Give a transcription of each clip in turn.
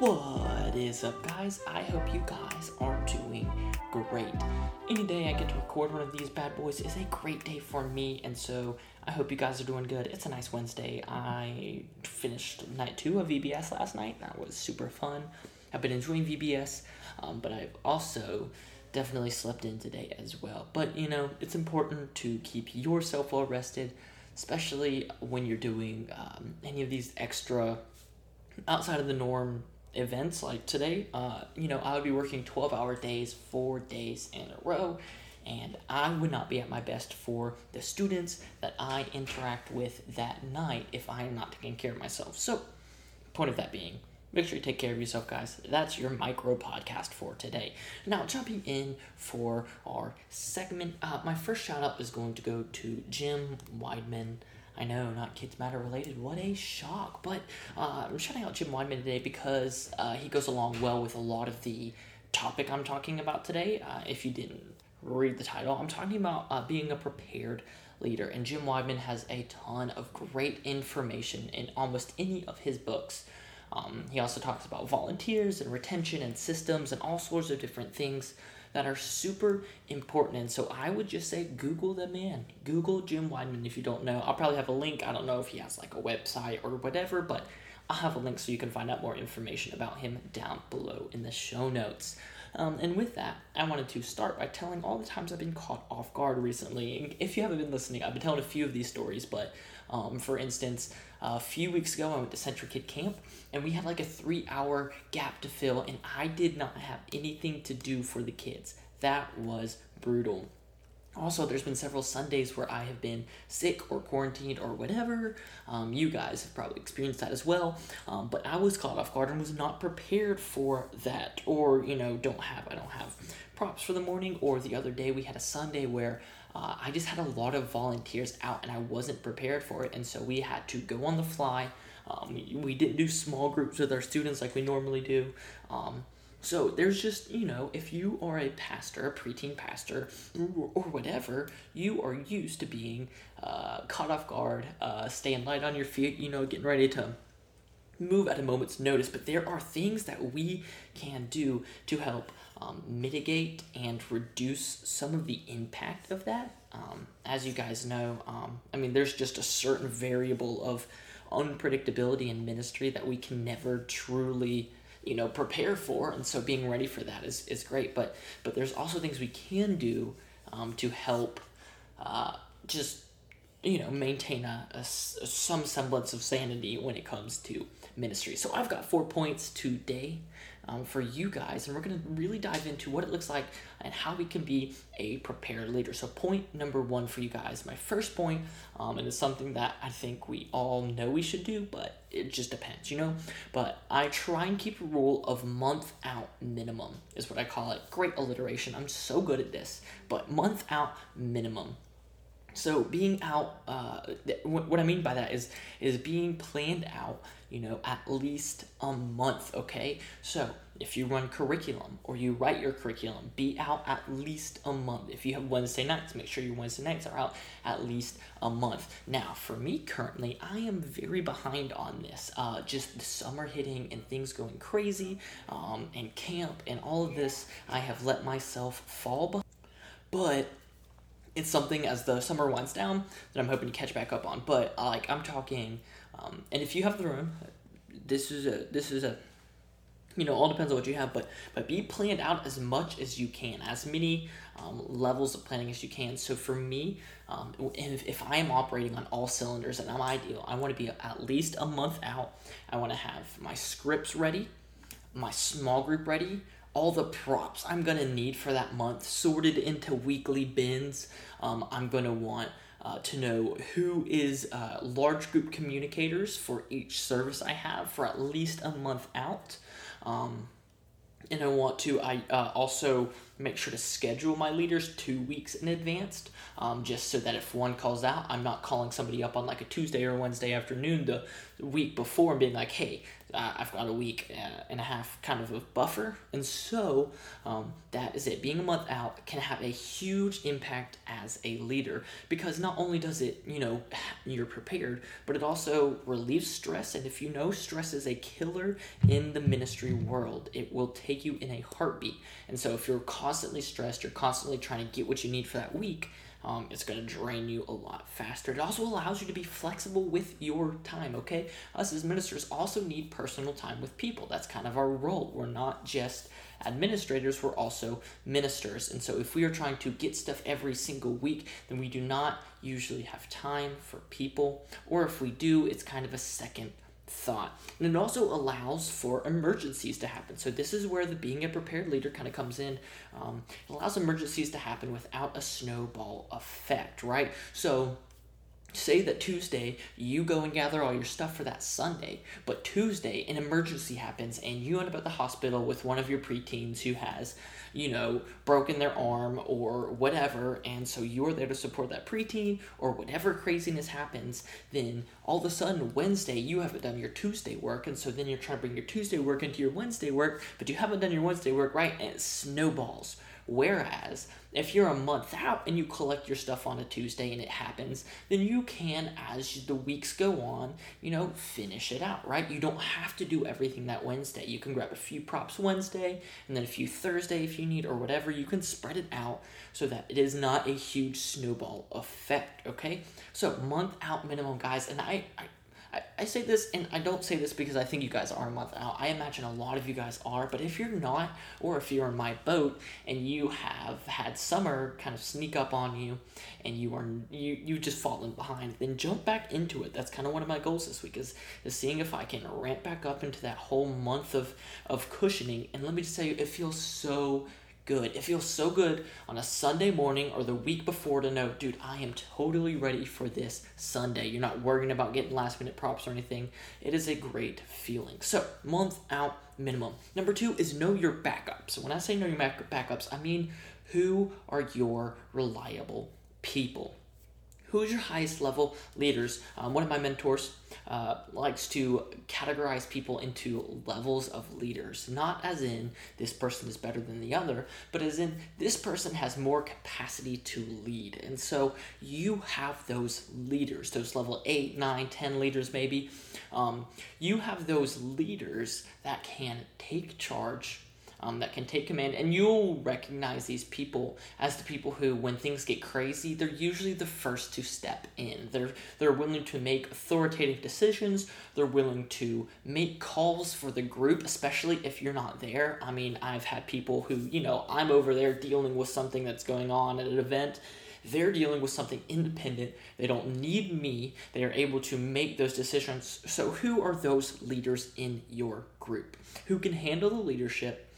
What is up, guys? I hope you guys are doing great. Any day I get to record one of these bad boys is a great day for me, and so I hope you guys are doing good. It's a nice Wednesday. I finished night two of VBS last night. That was super fun. I've been enjoying VBS, um, but I've also definitely slept in today as well. But you know, it's important to keep yourself well rested, especially when you're doing um, any of these extra outside of the norm events like today. Uh, you know, I would be working 12 hour days, four days in a row, and I would not be at my best for the students that I interact with that night if I am not taking care of myself. So, point of that being, make sure you take care of yourself, guys. That's your micro podcast for today. Now, jumping in for our segment, uh, my first shout out is going to go to Jim Wideman. I know, not Kids Matter related. What a shock. But uh, I'm shouting out Jim Wideman today because uh, he goes along well with a lot of the topic I'm talking about today. Uh, if you didn't read the title, I'm talking about uh, being a prepared leader. And Jim Wideman has a ton of great information in almost any of his books. Um, he also talks about volunteers and retention and systems and all sorts of different things that are super important. And so I would just say Google the man. Google Jim Wideman if you don't know. I'll probably have a link. I don't know if he has like a website or whatever, but I'll have a link so you can find out more information about him down below in the show notes. Um, and with that, I wanted to start by telling all the times I've been caught off guard recently. If you haven't been listening, I've been telling a few of these stories, but um, for instance, a few weeks ago, I went to Central Kid Camp, and we had like a three hour gap to fill, and I did not have anything to do for the kids. That was brutal. Also, there's been several Sundays where I have been sick or quarantined or whatever. Um, you guys have probably experienced that as well. Um, but I was caught off guard and was not prepared for that. Or, you know, don't have, I don't have props for the morning. Or the other day we had a Sunday where uh, I just had a lot of volunteers out and I wasn't prepared for it. And so we had to go on the fly. Um, we didn't do small groups with our students like we normally do. Um, so there's just, you know, if you are a pastor, a preteen pastor, or, whatever, you are used to being uh, caught off guard, uh, staying light on your feet, you know, getting ready to move at a moment's notice. But there are things that we can do to help um, mitigate and reduce some of the impact of that. Um, as you guys know, um, I mean, there's just a certain variable of unpredictability in ministry that we can never truly you know prepare for and so being ready for that is, is great. But but there's also things we can do um, to help uh, just you know maintain a, a, some semblance of sanity when it comes to ministry. So i've got four points today um, for you guys, and we're going to really dive into what it looks like and how we can be a prepared leader. So, point number one for you guys, my first point, um, and it's something that I think we all know we should do, but it just depends, you know. But I try and keep a rule of month out minimum, is what I call it. Great alliteration. I'm so good at this, but month out minimum. So being out, uh, th- what I mean by that is is being planned out you know, at least a month, okay? So if you run curriculum or you write your curriculum, be out at least a month. If you have Wednesday nights, make sure your Wednesday nights are out at least a month. Now, for me currently, I am very behind on this. Uh, just the summer hitting and things going crazy, um, and camp and all of this, I have let myself fall behind. But it's something as the summer winds down that I'm hoping to catch back up on. But uh, like I'm talking um, and if you have the room, this is a this is a you know all depends on what you have but but be planned out as much as you can as many um, levels of planning as you can so for me um, if, if i am operating on all cylinders and i'm ideal i want to be at least a month out i want to have my scripts ready my small group ready all the props i'm to need for that month sorted into weekly bins um, i'm to want uh, to know who is uh, large group communicators for each service I have for at least a month out. Um, and I want to I uh, also make sure to schedule my leaders two weeks in advance, um, just so that if one calls out, I'm not calling somebody up on like a Tuesday or Wednesday afternoon the, the week before and being like, hey, uh, I've got a week uh, and a half kind of a buffer. And so um, that is it. Being a month out can have a huge impact as a leader because not only does it, you know, you're prepared, but it also relieves stress. And if you know stress is a killer in the ministry world, it will take you in a heartbeat. And so if you're constantly stressed, you're constantly trying to get what you need for that week um, it's going to drain you a lot faster. It also allows you to be flexible with your time, okay? Us as ministers also need personal time with people. That's kind of our role. We're not just administrators, we're also ministers. And so if we are trying to get stuff every single week, then we do not usually have time for people. Or if we do, it's kind of a second thought. And it also allows for emergencies to happen. So this is where the being a prepared leader kind of comes in. Um, it allows emergencies to happen without a snowball effect, right? So say that Tuesday you go and gather all your stuff for that Sunday, but Tuesday an emergency happens and you end up at the hospital with one of your preteens who has you know, broken their arm or whatever, and so you're there to support that preteen or whatever craziness happens, then all of a sudden Wednesday you haven't done your Tuesday work, and so then you're trying to bring your Tuesday work into your Wednesday work, but you haven't done your Wednesday work right, and it snowballs. Whereas if you're a month out and you collect your stuff on a Tuesday and it happens, then you can, as the weeks go on, you know, finish it out, right? You don't have to do everything that Wednesday. You can grab a few props Wednesday and then a few Thursday if you need, or whatever. You can spread it out so that it is not a huge snowball effect, okay? So, month out minimum, guys, and I, I I, I say this, and I don't say this because I think you guys are a month out. I imagine a lot of you guys are, but if you're not, or if you're in my boat and you have had summer kind of sneak up on you, and you are you you just fallen behind, then jump back into it. That's kind of one of my goals this week is is seeing if I can ramp back up into that whole month of of cushioning. And let me just tell you, it feels so good. It feels so good on a Sunday morning or the week before to know, dude, I am totally ready for this Sunday. You're not worrying about getting last minute props or anything. It is a great feeling. So, month out minimum. Number two is know your backups. When I say know your backups, I mean who are your reliable people who's your highest level leaders? Um, one of my mentors uh, likes to categorize people into levels of leaders, not as in this person is better than the other, but as in this person has more capacity to lead. And so you have those leaders, those level 8, 9, 10 leaders maybe. Um, you have those leaders that can take charge um, that can take command, and you'll recognize these people as the people who, when things get crazy, they're usually the first to step in. They're they're willing to make authoritative decisions. They're willing to make calls for the group, especially if you're not there. I mean, I've had people who, you know, I'm over there dealing with something that's going on at an event they're dealing with something independent. They don't need me. They are able to make those decisions. So, who are those leaders in your group? Who can handle the leadership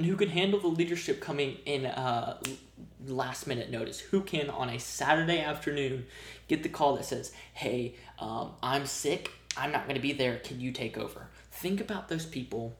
and who can handle the leadership coming in uh, last minute notice. Who can, on a Saturday afternoon, get the call that says, Hey, um, I'm sick. I'm not going to be there. Can you take over? Think about those people.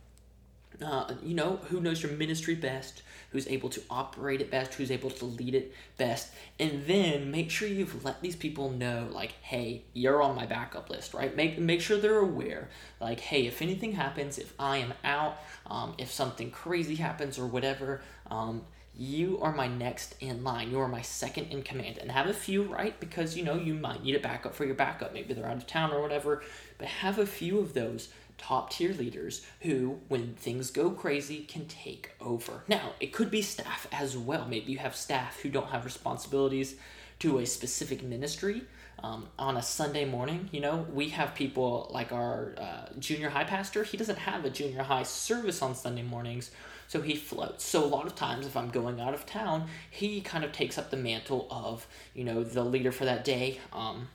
Uh, you know, who knows your ministry best, who's able to operate it best, who's able to lead it best, and then make sure you've let these people know, like, hey, you're on my backup list, right? Make make sure they're aware, like, hey, if anything happens, if I am out, um, if something crazy happens or whatever, um, you are my next in line. You are my second in command. And have a few, right? Because you know you might need a backup for your backup. Maybe they're out of town or whatever. But have a few of those top tier leaders who, when things go crazy, can take over. Now, it could be staff as well. Maybe you have staff who don't have responsibilities to a specific ministry. Um, on a Sunday morning, you know, we have people like our uh, junior high pastor. He doesn't have a junior high service on Sunday mornings, so he floats. So a lot of times, if I'm going out of town, he kind of takes up the mantle of, you know, the leader for that day. Um,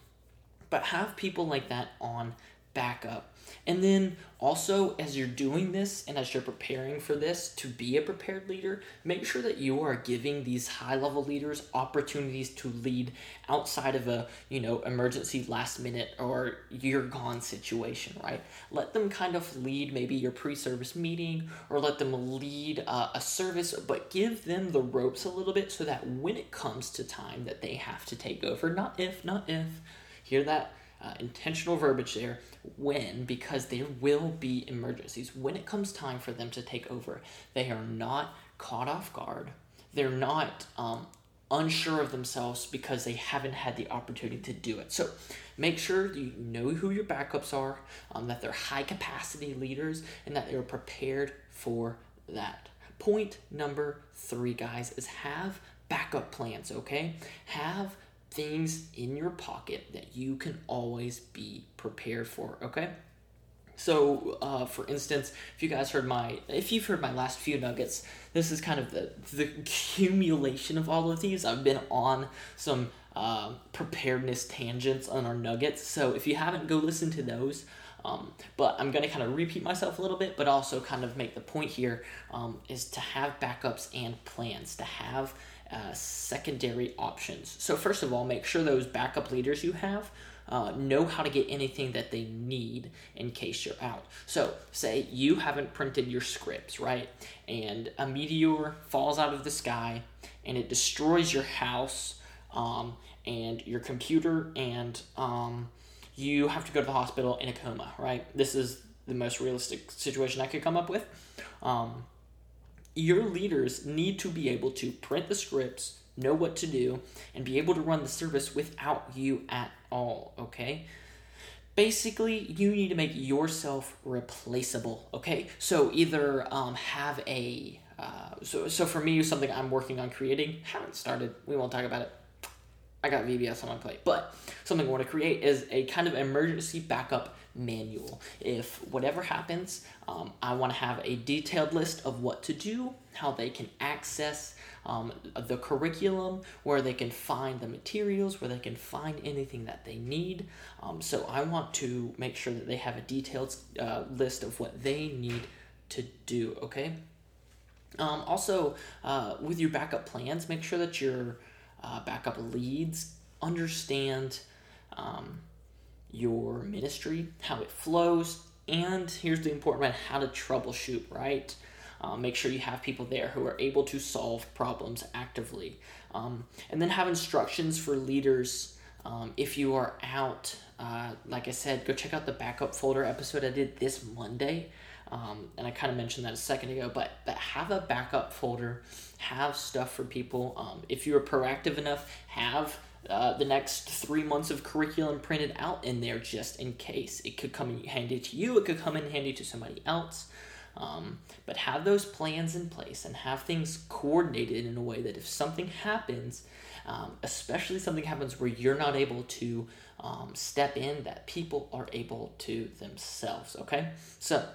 but have people like that on backup. And then also, as you're doing this and as you're preparing for this to be a prepared leader, make sure that you are giving these high level leaders opportunities to lead outside of a, you know, emergency last minute or you're gone situation, right? Let them kind of lead maybe your pre service meeting or let them lead uh, a service, but give them the ropes a little bit so that when it comes to time that they have to take over, not if, not if, hear that uh, intentional verbiage there when because there will be emergencies. When it comes time for them to take over they are not caught off guard. They're not um, unsure of themselves because they haven't had the opportunity to do it. So make sure you know who your backups are um, that they're high capacity leaders and that they're prepared for that. Point number three guys is have backup plans okay? Have things in your pocket that you can always be prepared for, okay? So, uh, for instance, if you guys heard my, if you've heard my last few nuggets, this is kind of the the accumulation of all of these. I've been on some uh, preparedness tangents on our nuggets. So if you haven't, go listen to those. Um, but I'm gonna kind of repeat myself a little bit, but also kind of make the point here um, is to have backups and plans, to have uh, secondary options. So, first of all, make sure those backup leaders you have uh, know how to get anything that they need in case you're out. So, say you haven't printed your scripts, right? And a meteor falls out of the sky and it destroys your house um, and your computer, and um, you have to go to the hospital in a coma, right? This is the most realistic situation I could come up with. Um, your leaders need to be able to print the scripts, know what to do, and be able to run the service without you at all, okay? Basically, you need to make yourself replaceable, okay? So either um, have a uh, so, so for me, something I'm working on creating, haven't started, we won't talk about it. I got VBS on my plate, but something I want to create is a kind of emergency backup manual. If whatever happens, um, I want to have a detailed list of what to do, how they can access um, the curriculum, where they can find the materials, where they can find anything that they need. Um, so I want to make sure that they have a detailed uh, list of what they need to do, okay? Um, also, uh, with your backup plans, make sure that your uh, backup leads understand um, your ministry, how it flows, and here's the important one how to troubleshoot, right? Uh, make sure you have people there who are able to solve problems actively. Um, and then have instructions for leaders um, if you are out. Uh, like I said, go check out the backup folder episode I did this Monday. Um, and I kind of mentioned that a second ago, but, but have a backup folder, have stuff for people. Um, if you're proactive enough, have uh, the next three months of curriculum printed out in there just in case. It could come in handy to you, it could come in handy to somebody else. Um, but have those plans in place and have things coordinated in a way that if something happens, um, especially something happens where you're not able to um, step in, that people are able to themselves. Okay? So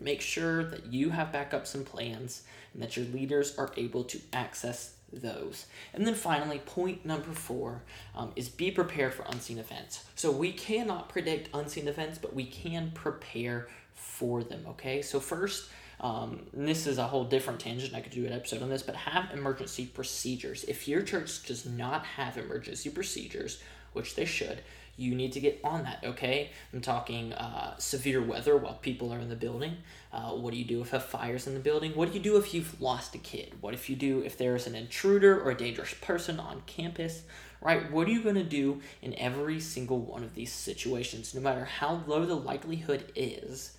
make sure that you have backups and plans and that your leaders are able to access those. And then finally, point number four um, is be prepared for unseen events. So we cannot predict unseen events, but we can prepare for them, okay? So, first, um, this is a whole different tangent. I could do an episode on this, but have emergency procedures. If your church does not have emergency procedures, which they should, you need to get on that, okay? I'm talking uh, severe weather while people are in the building. Uh, what do you do if a fire's in the building? What do you do if you've lost a kid? What if you do if there's an intruder or a dangerous person on campus? Right? What are you going to do in every single one of these situations? No matter how low the likelihood is,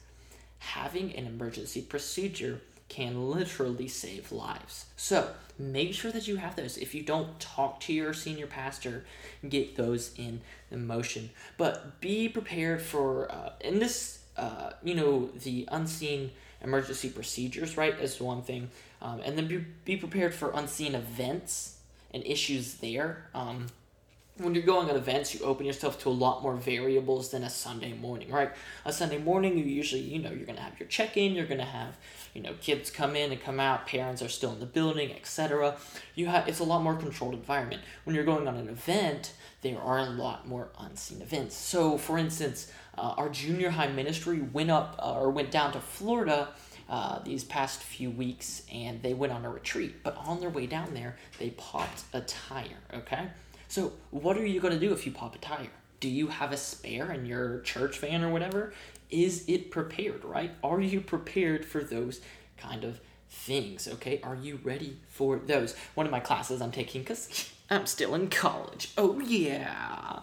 having an emergency procedure can literally save lives. So make sure that you have those. If you don't talk to your senior pastor, get those in motion. But be prepared for, uh, in this, uh, you know, the unseen emergency procedures, right, is one thing. Um, and then be, be prepared for unseen events and issues there. Um, when you're going on events, you open yourself to a lot more variables than a Sunday morning, right? A Sunday morning, you usually, you know, you're going to have your check in, you're going to have, you know, kids come in and come out, parents are still in the building, etc. You have it's a lot more controlled environment. When you're going on an event, there are a lot more unseen events. So, for instance, uh, our junior high ministry went up uh, or went down to Florida uh, these past few weeks and they went on a retreat. But on their way down there, they popped a tire, okay? So, what are you going to do if you pop a tire? Do you have a spare in your church van or whatever? Is it prepared, right? Are you prepared for those kind of things, okay? Are you ready for those? One of my classes I'm taking, because I'm still in college. Oh, yeah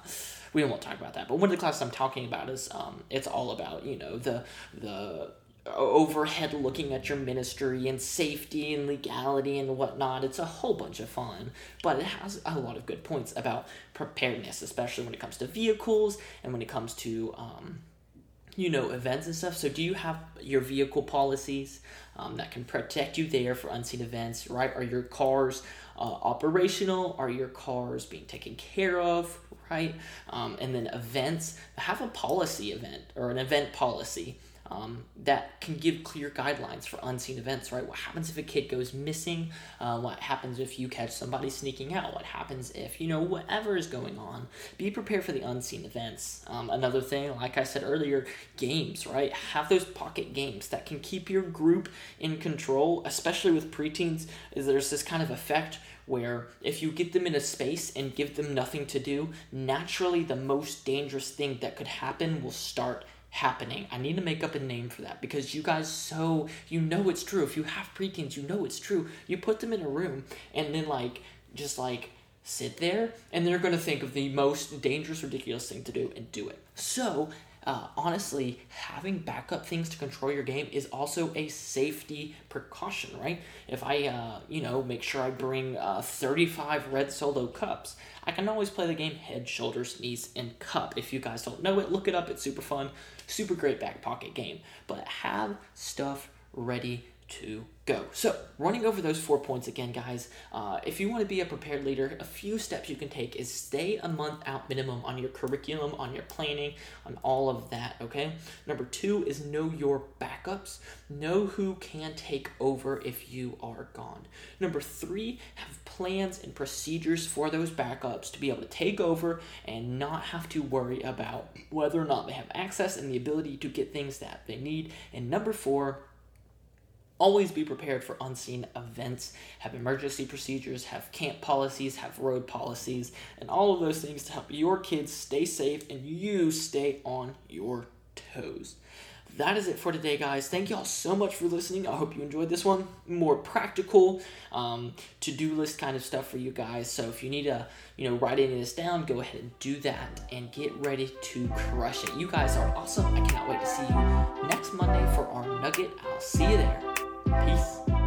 we won't talk about that. But one of the classes I'm talking about is um, it's all about you know the the overhead looking at your ministry and safety and legality and whatnot. It's a whole bunch of fun, but it has a lot of good points about preparedness, especially when it comes to vehicles and when it comes to, um, you know, events and stuff. So, do you have your vehicle policies um, that can protect you there for unseen events, right? Are your cars uh, operational? Are your cars being taken care of, right? Um, and then events, have a policy event or an event policy um, that can give clear guidelines for unseen events, right? What happens if a kid goes missing? Uh, what happens if you catch somebody sneaking out? What happens if, you know, whatever is going on? Be prepared for the unseen events. Um, another thing, like I said earlier, games, right? Have those pocket games that can keep your group in control, especially with preteens, is there's this kind of effect where if you get them in a space and give them nothing to do, naturally the most dangerous thing that could happen will start happening. I need to make up a name for that because you guys so you know it's true. If you have preteens, you know it's true. You put them in a room and then like just like sit there and they're going to think of the most dangerous ridiculous thing to do and do it. So, uh, honestly, having backup things to control your game is also a safety precaution, right? If I, uh, you know, make sure I bring uh, 35 red solo cups, I can always play the game head, shoulders, knees, and cup. If you guys don't know it, look it up. It's super fun, super great back pocket game. But have stuff ready to go. So, running over those four points again, guys, uh, if you want to be a prepared leader, a few steps you can take is stay a month out minimum on your curriculum, on your planning, on all of that, okay? Number two is know your backups. Know who can take over if you are gone. Number three, have plans and procedures for those backups to be able to take over and not have to worry about whether or not they have access and the ability to get things that they need. And number four, Always be prepared for unseen events, have emergency procedures, have camp policies, have road policies, and all of those things to help your kids stay safe and you stay on your toes. That is it for today, guys. Thank y'all so much for listening. I hope you enjoyed this one. More practical um, to-do list kind of stuff for you guys. So if you need to, you know, write any of this down, go ahead and do that and get ready to crush it. You guys are awesome. I cannot wait to see you next Monday for our nugget. I'll see you there. Peace.